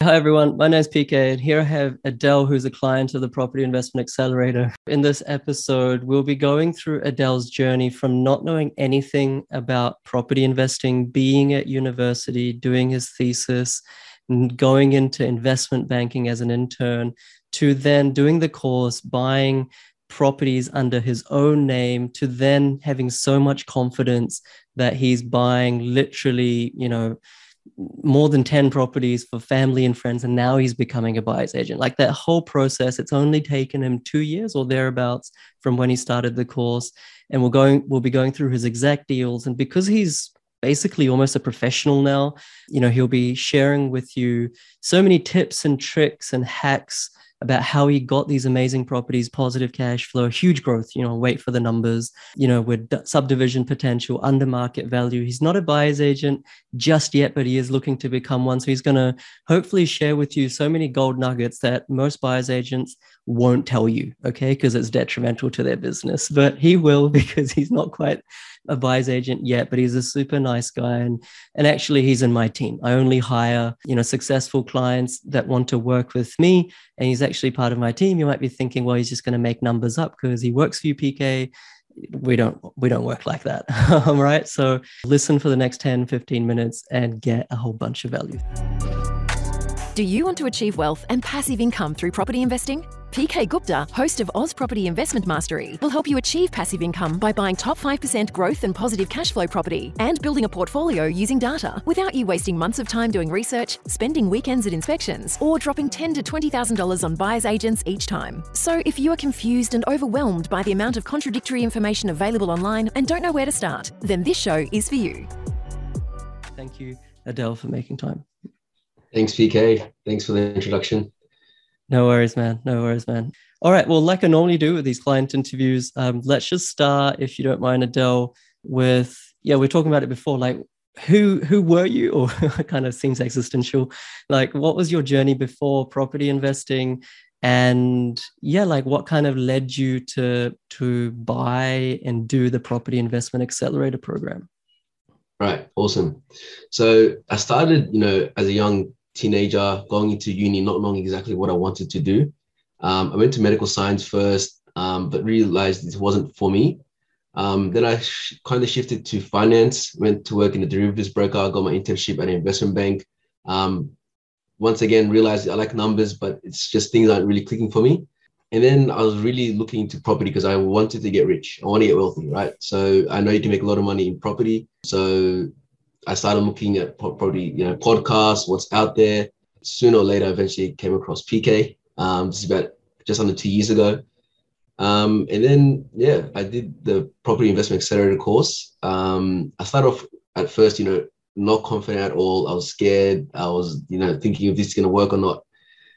Hi, everyone. My name is PK, and here I have Adele, who's a client of the Property Investment Accelerator. In this episode, we'll be going through Adele's journey from not knowing anything about property investing, being at university, doing his thesis, going into investment banking as an intern, to then doing the course, buying properties under his own name, to then having so much confidence that he's buying literally, you know, more than 10 properties for family and friends and now he's becoming a buyer's agent. Like that whole process it's only taken him two years or thereabouts from when he started the course and we're going we'll be going through his exact deals and because he's basically almost a professional now you know he'll be sharing with you so many tips and tricks and hacks about how he got these amazing properties, positive cash flow, huge growth, you know, wait for the numbers, you know, with subdivision potential, under market value. He's not a buyer's agent just yet, but he is looking to become one. So he's going to hopefully share with you so many gold nuggets that most buyer's agents won't tell you, okay, because it's detrimental to their business. But he will because he's not quite a buyer's agent yet, but he's a super nice guy. And, and actually, he's in my team. I only hire, you know, successful clients that want to work with me. And he's actually part of my team. You might be thinking, well, he's just going to make numbers up because he works for you, PK we don't we don't work like that all right so listen for the next 10 15 minutes and get a whole bunch of value do you want to achieve wealth and passive income through property investing PK Gupta, host of Oz Property Investment Mastery, will help you achieve passive income by buying top 5% growth and positive cash flow property and building a portfolio using data without you wasting months of time doing research, spending weekends at inspections, or dropping $10 to $20,000 on buyer's agents each time. So if you are confused and overwhelmed by the amount of contradictory information available online and don't know where to start, then this show is for you. Thank you, Adele, for making time. Thanks, PK. Thanks for the introduction. No worries, man. No worries, man. All right. Well, like I normally do with these client interviews, um, let's just start, if you don't mind, Adele, with yeah, we are talking about it before. Like, who who were you, or kind of seems existential. Like, what was your journey before property investing? And yeah, like what kind of led you to to buy and do the property investment accelerator program? Right. Awesome. So I started, you know, as a young teenager, going into uni, not knowing exactly what I wanted to do. Um, I went to medical science first, um, but realized this wasn't for me. Um, then I sh- kind of shifted to finance, went to work in a derivatives broker, got my internship at an investment bank. Um, once again, realized I like numbers, but it's just things aren't really clicking for me. And then I was really looking into property because I wanted to get rich. I want to get wealthy, right? So I know you can make a lot of money in property. So I started looking at probably you know podcasts, what's out there. Sooner or later, eventually came across PK. Um, is about just under two years ago. Um, and then yeah, I did the property investment accelerator course. Um, I started off at first, you know, not confident at all. I was scared. I was, you know, thinking if this is going to work or not.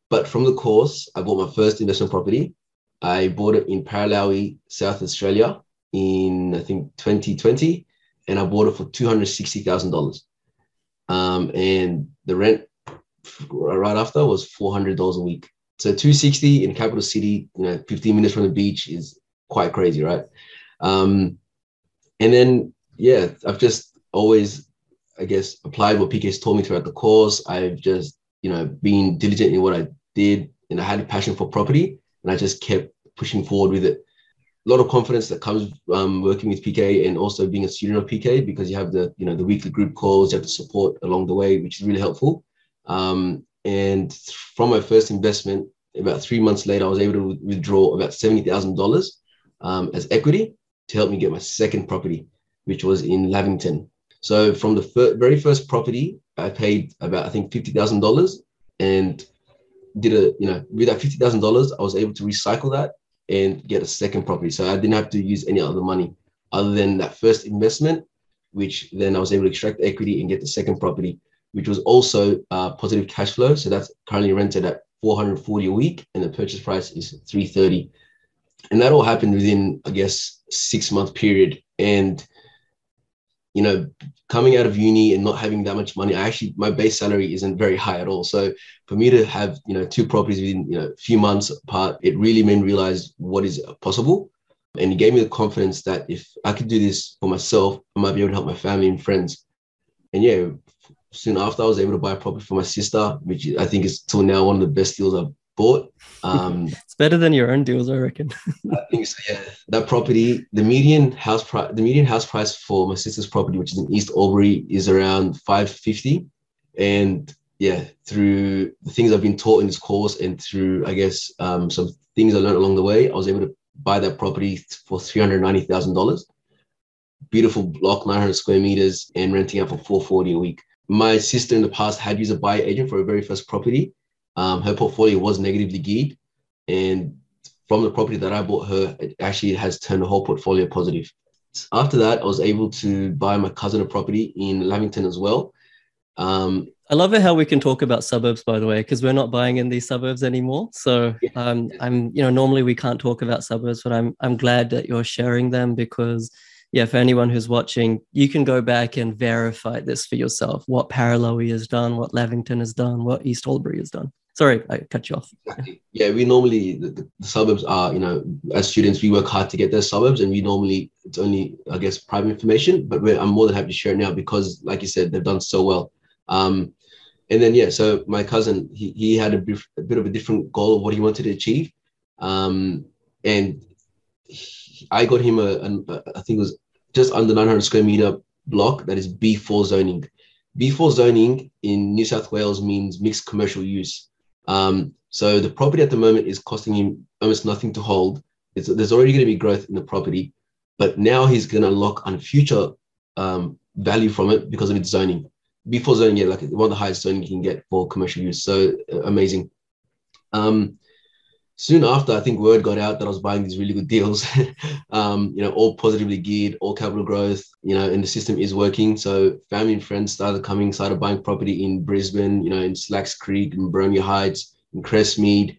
But from the course, I bought my first investment property. I bought it in Paralowie, South Australia in I think 2020 and I bought it for two hundred sixty thousand dollars. Um, and the rent right after was four hundred dollars a week. So two sixty in capital city, you know, fifteen minutes from the beach is quite crazy, right? Um, and then yeah, I've just always, I guess, applied what PK's told me throughout the course. I've just you know been diligent in what I did, and I had a passion for property, and I just kept pushing forward with it lot of confidence that comes um, working with PK and also being a student of PK because you have the you know the weekly group calls, you have the support along the way, which is really helpful. Um, and from my first investment, about three months later, I was able to withdraw about seventy thousand um, dollars as equity to help me get my second property, which was in Lavington. So from the fir- very first property, I paid about I think fifty thousand dollars, and did a you know with that fifty thousand dollars, I was able to recycle that and get a second property. So I didn't have to use any other money other than that first investment, which then I was able to extract equity and get the second property, which was also uh, positive cash flow. So that's currently rented at 440 a week, and the purchase price is 330. And that all happened within, I guess, six month period. And you know, coming out of uni and not having that much money, I actually my base salary isn't very high at all. So for me to have you know two properties within you know a few months apart, it really made me realize what is possible, and it gave me the confidence that if I could do this for myself, I might be able to help my family and friends. And yeah, soon after, I was able to buy a property for my sister, which I think is till now one of the best deals I've bought. Um, it's better than your own deals, I reckon. I think so. Yeah, that property, the median house price, the median house price for my sister's property, which is in East Albury, is around five fifty, and yeah, through the things I've been taught in this course and through, I guess, um, some things I learned along the way, I was able to buy that property for $390,000. Beautiful block, 900 square meters, and renting out for 440 a week. My sister in the past had used a buyer agent for her very first property. Um, her portfolio was negatively geared. And from the property that I bought her, it actually has turned the whole portfolio positive. After that, I was able to buy my cousin a property in Lavington as well. Um, I love it how we can talk about suburbs, by the way, because we're not buying in these suburbs anymore. So um, I'm, you know, normally we can't talk about suburbs, but I'm, I'm glad that you're sharing them because, yeah, for anyone who's watching, you can go back and verify this for yourself. What Paralowie has done, what Lavington has done, what East Albury has done. Sorry, I cut you off. Exactly. Yeah, we normally the, the, suburbs are, you know, as students we work hard to get those suburbs, and we normally it's only, I guess, private information. But I'm more than happy to share it now because, like you said, they've done so well. Um, and then yeah, so my cousin he, he had a, bit, a bit of a different goal of what he wanted to achieve, um, and he, I got him a, I think it was just under 900 square meter block that is B4 zoning. B4 zoning in New South Wales means mixed commercial use. Um, so the property at the moment is costing him almost nothing to hold. It's, there's already going to be growth in the property, but now he's going to unlock on future um, value from it because of its zoning B4 zoning, yeah, like one of the highest zoning you can get for commercial use. So uh, amazing. Um, soon after, I think word got out that I was buying these really good deals. um, you know, all positively geared, all capital growth. You know, and the system is working. So family and friends started coming, started buying property in Brisbane. You know, in Slacks Creek, in Boronia Heights, in Crestmead,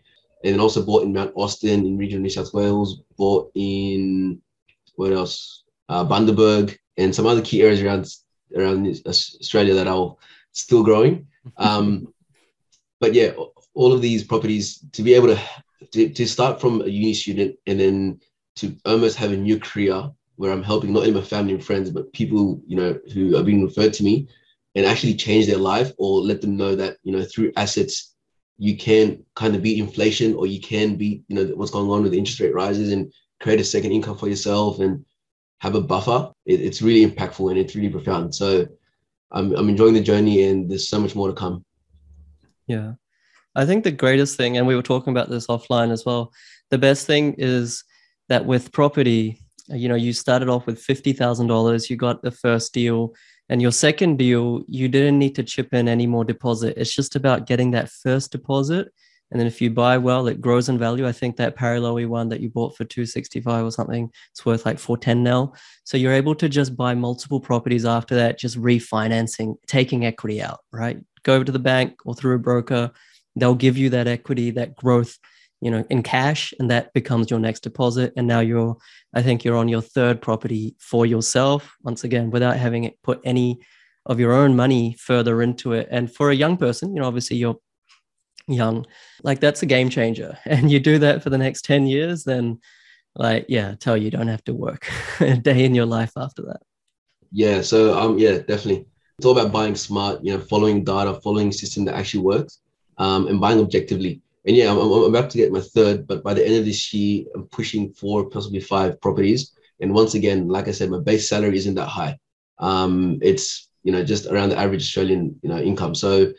and then also bought in Mount Austin in regional New South Wales. Bought in what else? Uh, Bundaberg and some other key areas around around Australia that are still growing. Um, but yeah, all of these properties to be able to, to, to start from a uni student and then to almost have a new career where I'm helping not only my family and friends, but people, you know, who are being referred to me and actually change their life or let them know that, you know, through assets, you can kind of beat inflation or you can beat, you know, what's going on with interest rate rises and create a second income for yourself and have a buffer, it, it's really impactful and it's really profound. So I'm, I'm enjoying the journey and there's so much more to come. Yeah. I think the greatest thing, and we were talking about this offline as well, the best thing is that with property, you know, you started off with $50,000, you got the first deal, and your second deal, you didn't need to chip in any more deposit. It's just about getting that first deposit and then if you buy well, it grows in value. I think that Paralowie one that you bought for 265 or something, it's worth like 410 now. So you're able to just buy multiple properties after that, just refinancing, taking equity out, right? Go over to the bank or through a broker. They'll give you that equity, that growth, you know, in cash, and that becomes your next deposit. And now you're, I think you're on your third property for yourself, once again, without having it put any of your own money further into it. And for a young person, you know, obviously you're young like that's a game changer and you do that for the next 10 years then like yeah tell you don't have to work a day in your life after that yeah so um yeah definitely it's all about buying smart you know following data following system that actually works um, and buying objectively and yeah I'm, I'm about to get my third but by the end of this year i'm pushing four possibly five properties and once again like i said my base salary isn't that high um it's you know just around the average australian you know income so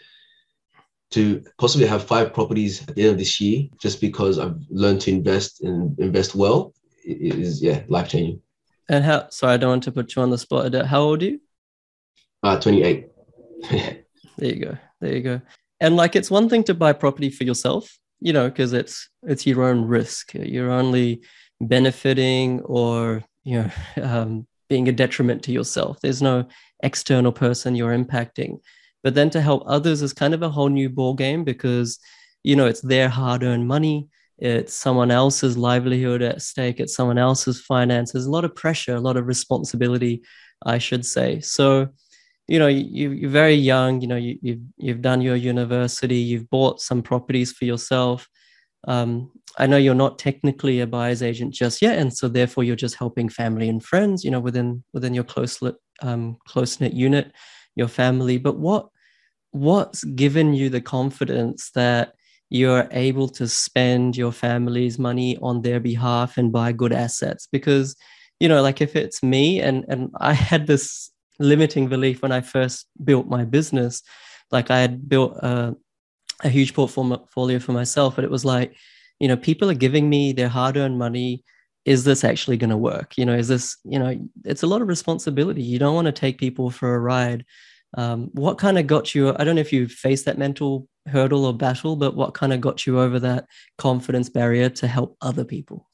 to possibly have five properties at the end of this year just because I've learned to invest and invest well is yeah life changing. And how? Sorry, I don't want to put you on the spot. How old are you? Uh, twenty eight. there you go. There you go. And like, it's one thing to buy property for yourself, you know, because it's it's your own risk. You're only benefiting or you know um, being a detriment to yourself. There's no external person you're impacting but then to help others is kind of a whole new ball game because you know it's their hard-earned money it's someone else's livelihood at stake it's someone else's finances a lot of pressure a lot of responsibility i should say so you know you, you're very young you know you, you've, you've done your university you've bought some properties for yourself. Um, i know you're not technically a buyer's agent just yet and so therefore you're just helping family and friends you know within within your close um, close knit unit your family. But what what's given you the confidence that you're able to spend your family's money on their behalf and buy good assets? Because you know like if it's me and and i had this limiting belief when i first built my business. Like i had built a, a huge portfolio for myself but it was like you know people are giving me their hard-earned money. Is this actually going to work? You know is this you know it's a lot of responsibility. You don't want to take people for a ride. Um, what kind of got you i don't know if you faced that mental hurdle or battle but what kind of got you over that confidence barrier to help other people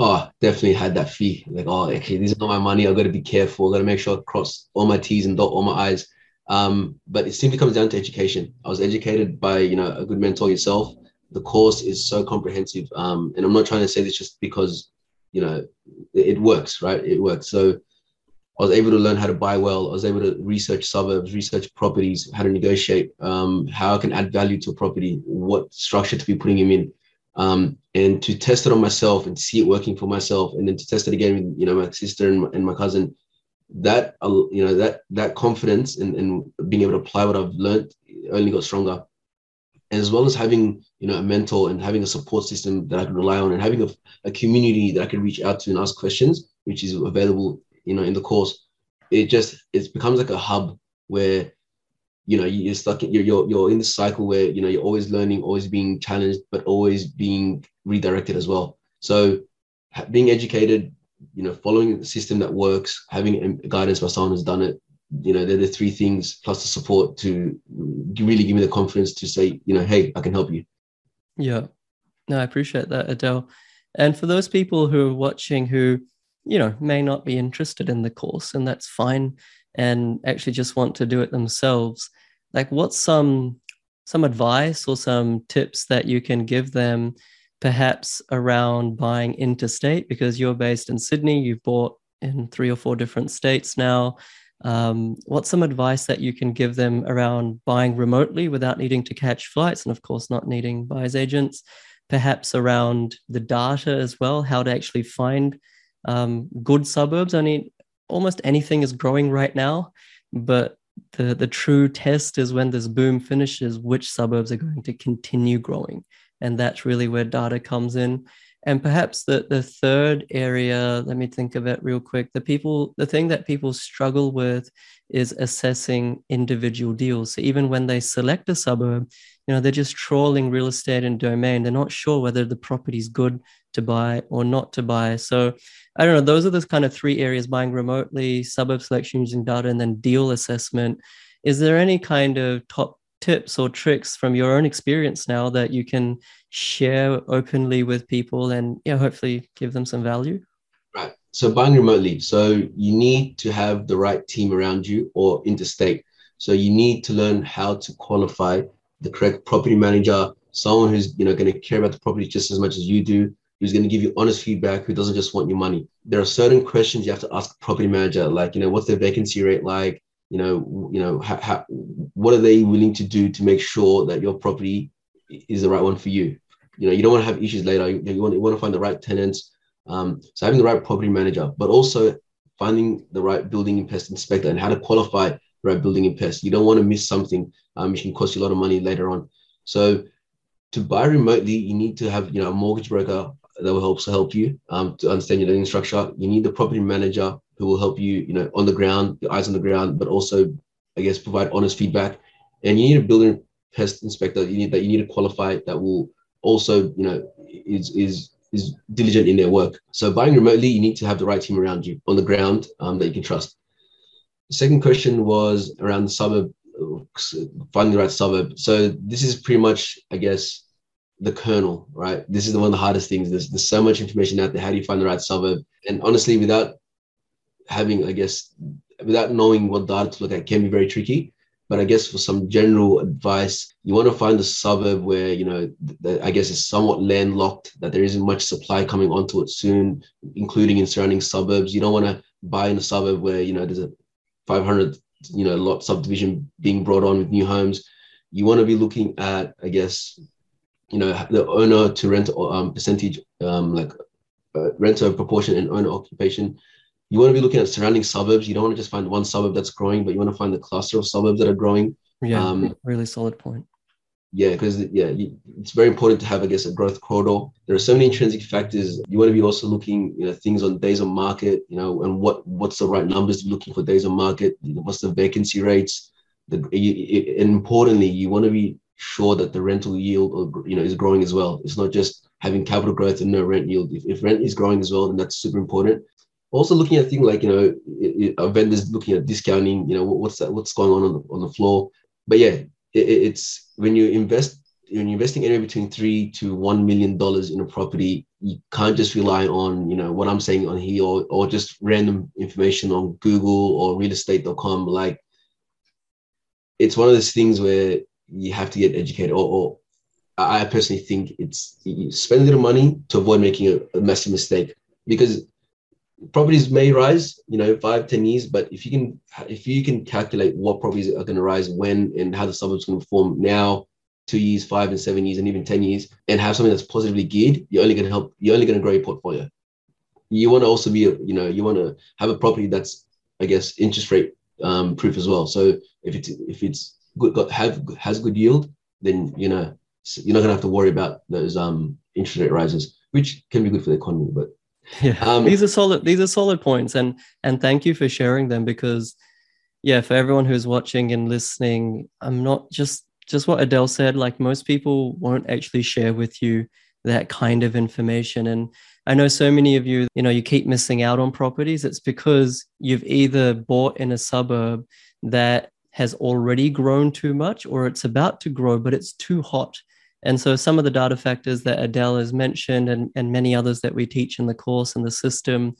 oh definitely had that fee. like oh okay this is not my money. I've got to be careful. I've got to make sure i cross all my t's and dot all my i's. Um, but it simply comes down to education. I was educated by you know a good mentor yourself. The course is so comprehensive um, and i'm not trying to say this just because you know it works right? It works. So I was able to learn how to buy well. I was able to research suburbs, research properties, how to negotiate, um, how I can add value to a property, what structure to be putting him in, um, and to test it on myself and see it working for myself, and then to test it again with you know my sister and my, and my cousin. That uh, you know that that confidence and, and being able to apply what I've learned only got stronger, as well as having you know a mentor and having a support system that I could rely on, and having a, a community that I could reach out to and ask questions, which is available you know in the course it just it becomes like a hub where you know you're stuck you're, you're you're in the cycle where you know you're always learning always being challenged but always being redirected as well. So being educated you know following a system that works having um, guidance by someone who's done it. You know they're the three things plus the support to really give me the confidence to say you know hey i can help you. Yeah. No i appreciate that adele. And for those people who are watching who you know may not be interested in the course and that's fine and actually just want to do it themselves. Like what's some some advice or some tips that you can give them perhaps around buying interstate? Because you're based in sydney you've bought in three or four different states now. Um, what's some advice that you can give them around buying remotely without needing to catch flights and of course not needing buyers agents? Perhaps around the data as well how to actually find um, good suburbs. I mean, almost anything is growing right now, but the the true test is when this boom finishes, which suburbs are going to continue growing, and that's really where data comes in. And perhaps the the third area, let me think of it real quick. The people, the thing that people struggle with is assessing individual deals. So even when they select a suburb, you know, they're just trawling real estate and domain. They're not sure whether the property is good to buy or not to buy. So I don't know. Those are the kind of three areas: buying remotely, suburb selection using data, and then deal assessment. Is there any kind of top tips or tricks from your own experience now that you can share openly with people and yeah, hopefully give them some value? Right. So buying remotely. So you need to have the right team around you or interstate. So you need to learn how to qualify the correct property manager, someone who's you know going to care about the property just as much as you do, who's going to give you honest feedback, who doesn't just want your money. There are certain questions you have to ask a property manager, like, you know, what's their vacancy rate like? You know, you know, how, how, what are they willing to do to make sure that your property is the right one for you? You know, you don't want to have issues later. You, you want, you want to find the right tenants. Um, so having the right property manager, but also finding the right building and pest inspector and how to qualify the right building and pest. You don't want to miss something um, which can cost you a lot of money later on. So to buy remotely, you need to have you know a mortgage broker that will also help you um, to understand your lending structure. You need the property manager who will help you, you know, on the ground, your eyes on the ground, but also, I guess, provide honest feedback. And you need a building pest inspector. You need that. You need to qualify that will also, you know, is is is diligent in their work. So buying remotely, you need to have the right team around you on the ground um, that you can trust. The second question was around the suburb, finding the right suburb. So this is pretty much, I guess, the kernel, right? This is one of the hardest things. There's, there's so much information out there. How do you find the right suburb? And honestly, without having, I guess, without knowing what data to look at, can be very tricky. But I guess for some general advice, you want to find a suburb where you know, I guess, is somewhat landlocked, that there isn't much supply coming onto it soon, including in surrounding suburbs. You don't want to buy in a suburb where you know there's a 500 you know lot subdivision being brought on with new homes. You want to be looking at, I guess, you know the owner to rent um, percentage um, like uh, renter proportion and owner occupation you want to be looking at surrounding suburbs you don't want to just find one suburb that's growing but you want to find the cluster of suburbs that are growing Yeah, um, really solid point. Yeah, because yeah, it's very important to have, I guess, a growth corridor. There are so many intrinsic factors. You want to be also looking, you know, things on days on market, you know, and what what's the right numbers looking for days on market. You know, what's the vacancy rates? The and importantly, you want to be sure that the rental yield, or, you know, is growing as well. It's not just having capital growth and no rent yield. If, if rent is growing as well, then that's super important. Also, looking at things like you know, it, it, vendors looking at discounting. You know, what's that? What's going on on the, on the floor? But yeah, it, it's when you invest when you're investing anywhere between three to one million dollars in a property, you can't just rely on you know what I'm saying on here or, or just random information on Google or realestate.com. Like it's one of those things where you have to get educated or, or I personally think it's you spend a little money to avoid making a, a massive mistake because properties may rise, you know, five, ten years, but if you can if you can calculate what properties are going to rise when and how the suburbs going to perform now, two years, five and seven years, and even 10 years, and have something that's positively geared, you're only going to help, you're only going to grow your portfolio. You want to also be, you know, you want to have a property that's, I guess, interest rate um, proof as well. So if it's if it's good, got have has good yield, then you know you're not going to have to worry about those um interest rate rises, which can be good for the economy. But yeah. Um, these are solid these are solid points and and thank you for sharing them because yeah for everyone who's watching and listening i'm not just just what adele said like most people won't actually share with you that kind of information. And i know so many of you you know you keep missing out on properties. It's because you've either bought in a suburb that has already grown too much or it's about to grow but it's too hot and so some of the data factors that Adele has mentioned and, and many others that we teach in the course and the system,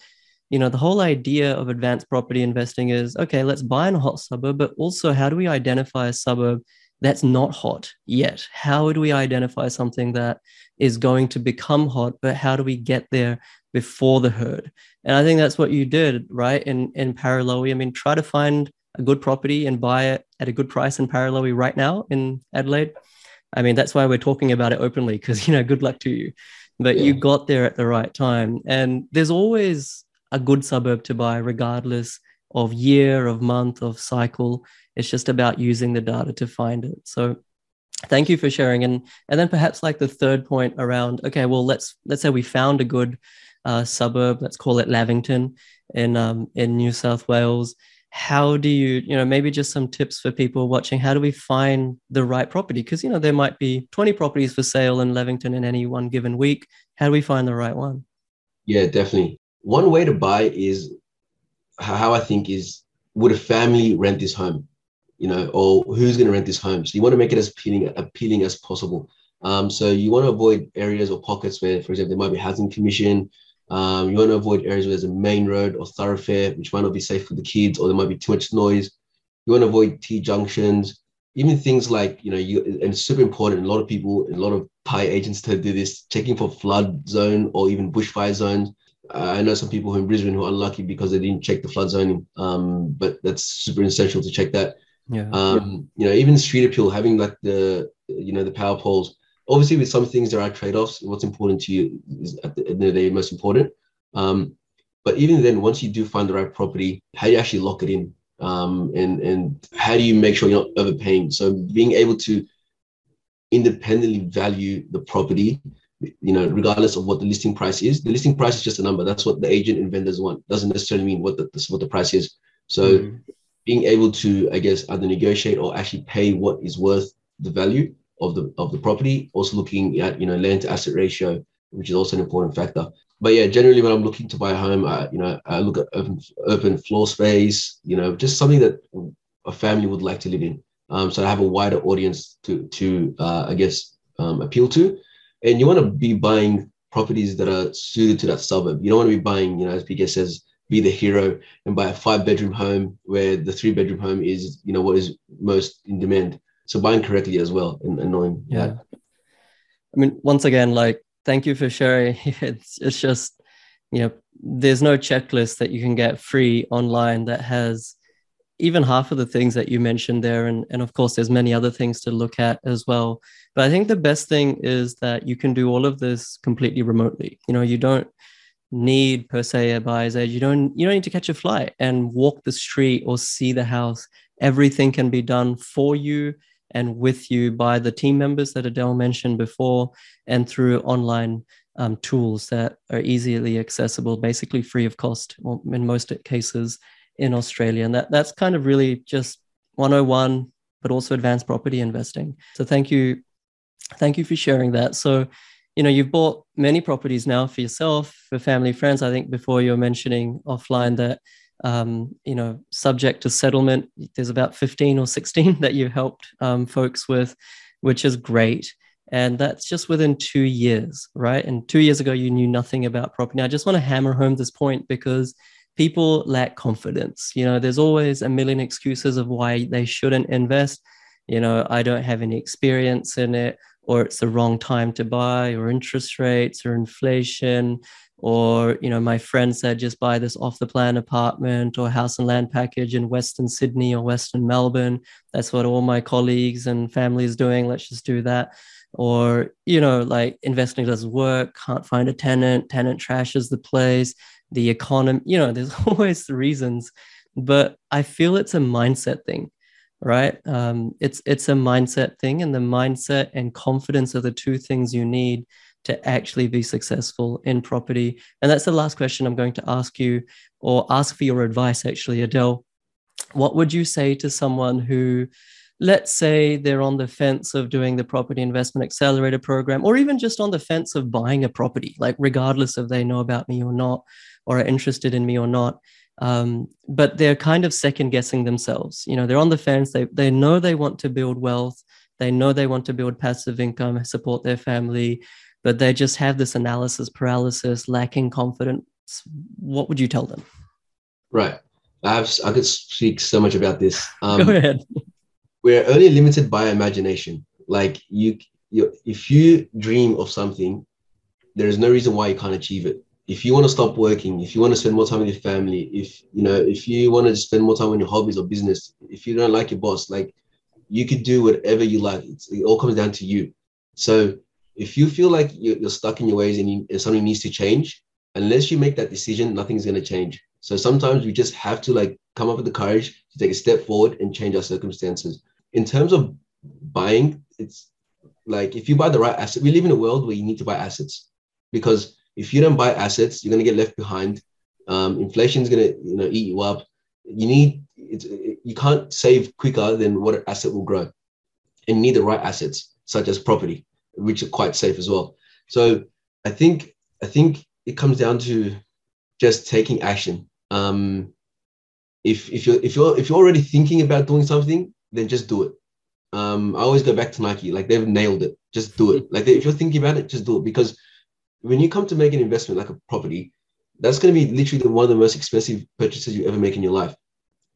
you know, the whole idea of advanced property investing is okay, let's buy in a hot suburb, but also how do we identify a suburb that's not hot yet? How do we identify something that is going to become hot, but how do we get there before the herd? And I think that's what you did, right? In in Paralowie. I mean, try to find a good property and buy it at a good price in Paralowie right now in Adelaide I mean, that's why we're talking about it openly because, you know, good luck to you. But yeah. you got there at the right time. And there's always a good suburb to buy, regardless of year, of month, of cycle. It's just about using the data to find it. So thank you for sharing. And and then perhaps like the third point around, okay, well, let's let's say we found a good uh, suburb, let's call it Lavington in um, in New South Wales how do you you know maybe just some tips for people watching how do we find the right property? Because you know there might be 20 properties for sale in Lavington in any one given week. How do we find the right one? Yeah definitely. One way to buy is how i think is would a family rent this home? You know or who's going to rent this home? So you want to make it as appealing appealing as possible. Um, so you want to avoid areas or pockets where for example there might be housing commission um, you want to avoid areas where there's a main road or thoroughfare, which might not be safe for the kids, or there might be too much noise. You want to avoid T junctions, even things like, you know, you, and it's super important. A lot of people, a lot of PI agents to do this, checking for flood zone or even bushfire zones. Uh, I know some people who in Brisbane who are unlucky because they didn't check the flood zoning, um, but that's super essential to check that. Yeah. Um, you know, even street appeal, having like the, you know, the power poles obviously with some things there are trade-offs. What's important to you is at the end of the day most important. Um, but even then once you do find the right property how do you actually lock it in? Um, and and how do you make sure you're not overpaying? So being able to independently value the property you know regardless of what the listing price is the listing price is just a number. That's what the agent and vendors want. Doesn't necessarily mean what the what the price is. So mm. being able to i guess either negotiate or actually pay what is worth the value of the of the property. Also looking at you know land to asset ratio, which is also an important factor. But yeah, generally when I'm looking to buy a home, I, you know I look at open open floor space. You know, just something that a family would like to live in. Um, so I have a wider audience to to uh, I guess um, appeal to, and you want to be buying properties that are suited to that suburb. You don't want to be buying, you know, as PK says, be the hero and buy a five bedroom home where the three bedroom home is, you know, what is most in demand so buying correctly as well and, and knowing yeah. that. i mean once again like thank you for sharing. It's it's just you know there's no checklist that you can get free online that has even half of the things that you mentioned there. And, and of course there's many other things to look at as well. But i think the best thing is that you can do all of this completely remotely. You know you don't need per se a buyer's edge. You don't you don't need to catch a flight and walk the street or see the house. Everything can be done for you and with you by the team members that Adele mentioned before and through online um, tools that are easily accessible, basically free of cost in most cases in Australia. And that, that's kind of really just 101, but also advanced property investing. So thank you. Thank you for sharing that. So, you know, you've bought many properties now for yourself, for family, friends. I think before you were mentioning offline that um, you know, subject to settlement. There's about 15 or 16 that you helped um, folks with, which is great. And that's just within two years, right? And two years ago, you knew nothing about property. I just want to hammer home this point because people lack confidence. You know, there's always a million excuses of why they shouldn't invest. You know, I don't have any experience in it, or it's the wrong time to buy, or interest rates, or inflation, or you know my friend said just buy this off the plan apartment or house and land package in western sydney or western melbourne. That's what all my colleagues and family is doing. Let's just do that. Or you know like investing doesn't work. Can't find a tenant. Tenant trashes the place. The economy you know there's always reasons. But i feel it's a mindset thing right? Um, it's it's a mindset thing and the mindset and confidence are the two things you need to actually be successful in property? And that's the last question I'm going to ask you, or ask for your advice, actually, Adele. What would you say to someone who, let's say, they're on the fence of doing the property investment accelerator program, or even just on the fence of buying a property, like regardless if they know about me or not, or are interested in me or not? Um, but they're kind of second guessing themselves. You know, they're on the fence. They they know they want to build wealth. They know they want to build passive income, support their family, but they just have this analysis paralysis, lacking confidence. What would you tell them? Right. I have I could speak so much about this. Um, Go ahead. We're only limited by imagination. Like you, you, if you dream of something, there is no reason why you can't achieve it. If you want to stop working, if you want to spend more time with your family, if you know, if you want to spend more time on your hobbies or business, if you don't like your boss, like you could do whatever you like. It's, it all comes down to you. So if you feel like you're, stuck in your ways and, you, and something needs to change, unless you make that decision, nothing's going to change. So sometimes we just have to like come up with the courage to take a step forward and change our circumstances. In terms of buying, it's like if you buy the right asset, we live in a world where you need to buy assets because if you don't buy assets, you're going to get left behind. Um, inflation is going to you know eat you up. You need it's, you can't save quicker than what an asset will grow, and you need the right assets such as property which are quite safe as well. So I think I think it comes down to just taking action. Um, if if you're if you're if you're already thinking about doing something, then just do it. Um, I always go back to Nike, like they've nailed it. Just do it. Like if you're thinking about it, just do it. Because when you come to make an investment like a property, that's going to be literally the, one of the most expensive purchases you ever make in your life.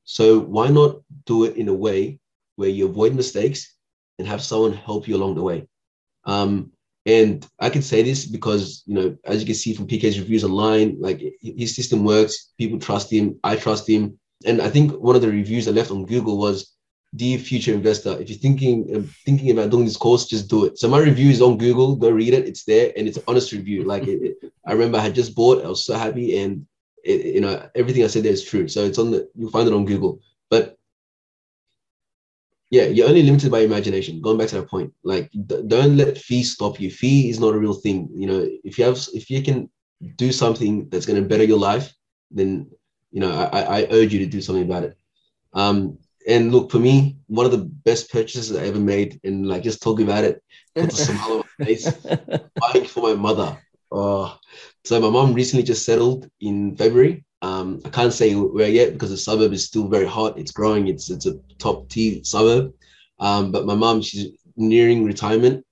So why not do it in a way where you avoid mistakes and have someone help you along the way? Um, and I can say this because, you know, as you can see from PK's reviews online, like his system works, people trust him, I trust him. And I think one of the reviews I left on Google was, dear future investor, if you're thinking uh, thinking about doing this course, just do it. So my review is on Google. Go read it. It's there, and it's an honest review. Like it, it, I remember, I had just bought. I was so happy, and it, you know everything I said there is true. So it's on the. You'll find it on Google. But yeah, you're only limited by imagination. Going back to that point, like don't let fee stop you. Fee is not a real thing. You know, if you have, if you can do something that's going to better your life, then you know I, I urge you to do something about it. Um, and look for me, one of the best purchases I ever made, and like just talking about it, puts a smile on my face. Buying for my mother. Oh, so my mom recently just settled in February, um, I can't say where yet because the suburb is still very hot. It's growing. It's it's a top tier suburb. Um, but my mom, she's nearing retirement,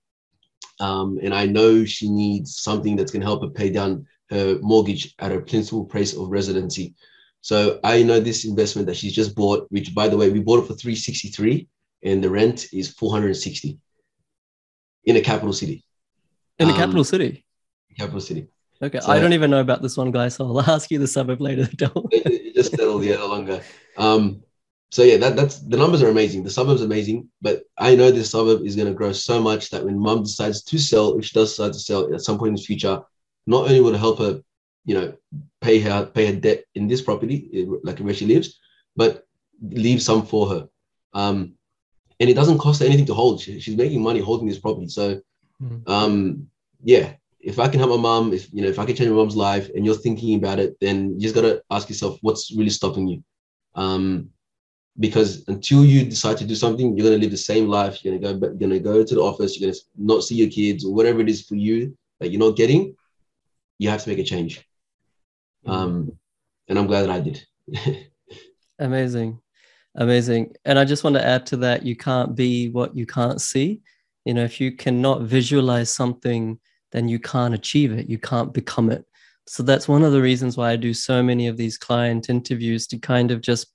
um, and I know she needs something that's going to help her pay down her mortgage at her principal place of residency. So I know this investment that she's just bought, which by the way, we bought it for 363 and the rent is 460 in a capital city. In a capital um, city. Capital city. Okay, so, I don't even know about this one, guy. So I'll ask you the suburb later. it, just settled yeah, no longer. Um, so yeah, that, that's the numbers are amazing. The suburb's amazing, but I know this suburb is going to grow so much that when mom decides to sell, if she does decide to sell at some point in the future, not only will it help her, you know, pay her pay her debt in this property, like where she lives, but leave some for her. Um, and it doesn't cost her anything to hold. She, she's making money holding this property. So, mm. um, yeah, if I can help my mom, if you know, if I can change my mom's life, and you're thinking about it, then you just gotta ask yourself what's really stopping you. Um, because until you decide to do something, you're gonna live the same life. You're gonna go, gonna go to the office. You're gonna not see your kids or whatever it is for you that you're not getting. You have to make a change. Um, and I'm glad that I did. Amazing. Amazing. And I just want to add to that you can't be what you can't see. You know, if you cannot visualize something, then you can't achieve it, you can't become it. So that's one of the reasons why I do so many of these client interviews to kind of just,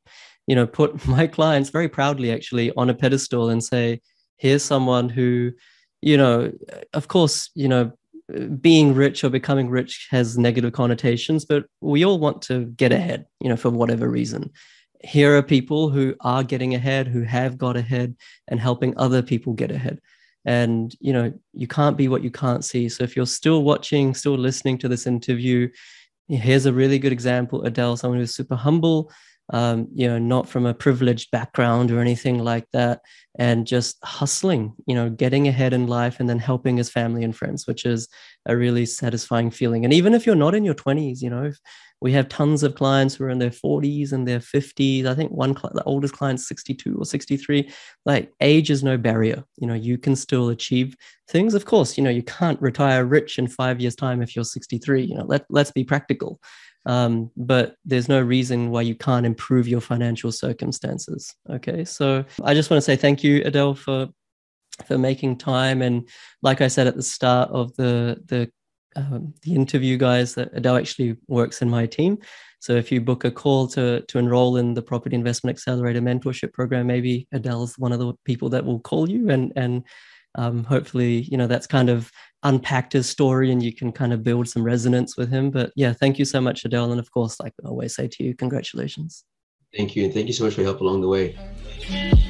you know, put my clients very proudly actually on a pedestal and say, here's someone who, you know, of course, you know, being rich or becoming rich has negative connotations, but we all want to get ahead, you know, for whatever reason here are people who are getting ahead, who have got ahead, and helping other people get ahead. And you know, you can't be what you can't see. So if you're still watching, still listening to this interview, here's a really good example. Adele, someone who's super humble, um, you know, not from a privileged background or anything like that, and just hustling, you know, getting ahead in life and then helping his family and friends, which is a really satisfying feeling. And even if you're not in your 20s, you know, we have tons of clients who are in their 40s and their 50s. I think one the oldest client's 62 or 63. Like age is no barrier. You know, you can still achieve things. Of course, you know, you can't retire rich in five years' time if you're 63. You know, let, let's be practical. Um, but there's no reason why you can't improve your financial circumstances. Okay. So I just want to say thank you, Adele, for for making time and like i said at the start of the the um, the interview guys that Adele actually works in my team. So if you book a call to to enroll in the Property Investment Accelerator mentorship program, maybe Adele's one of the people that will call you and and um, hopefully you know that's kind of unpacked his story and you can kind of build some resonance with him. But yeah, thank you so much, Adele, and of course, like I always say to you, congratulations. Thank you, and thank you so much for your help along the way.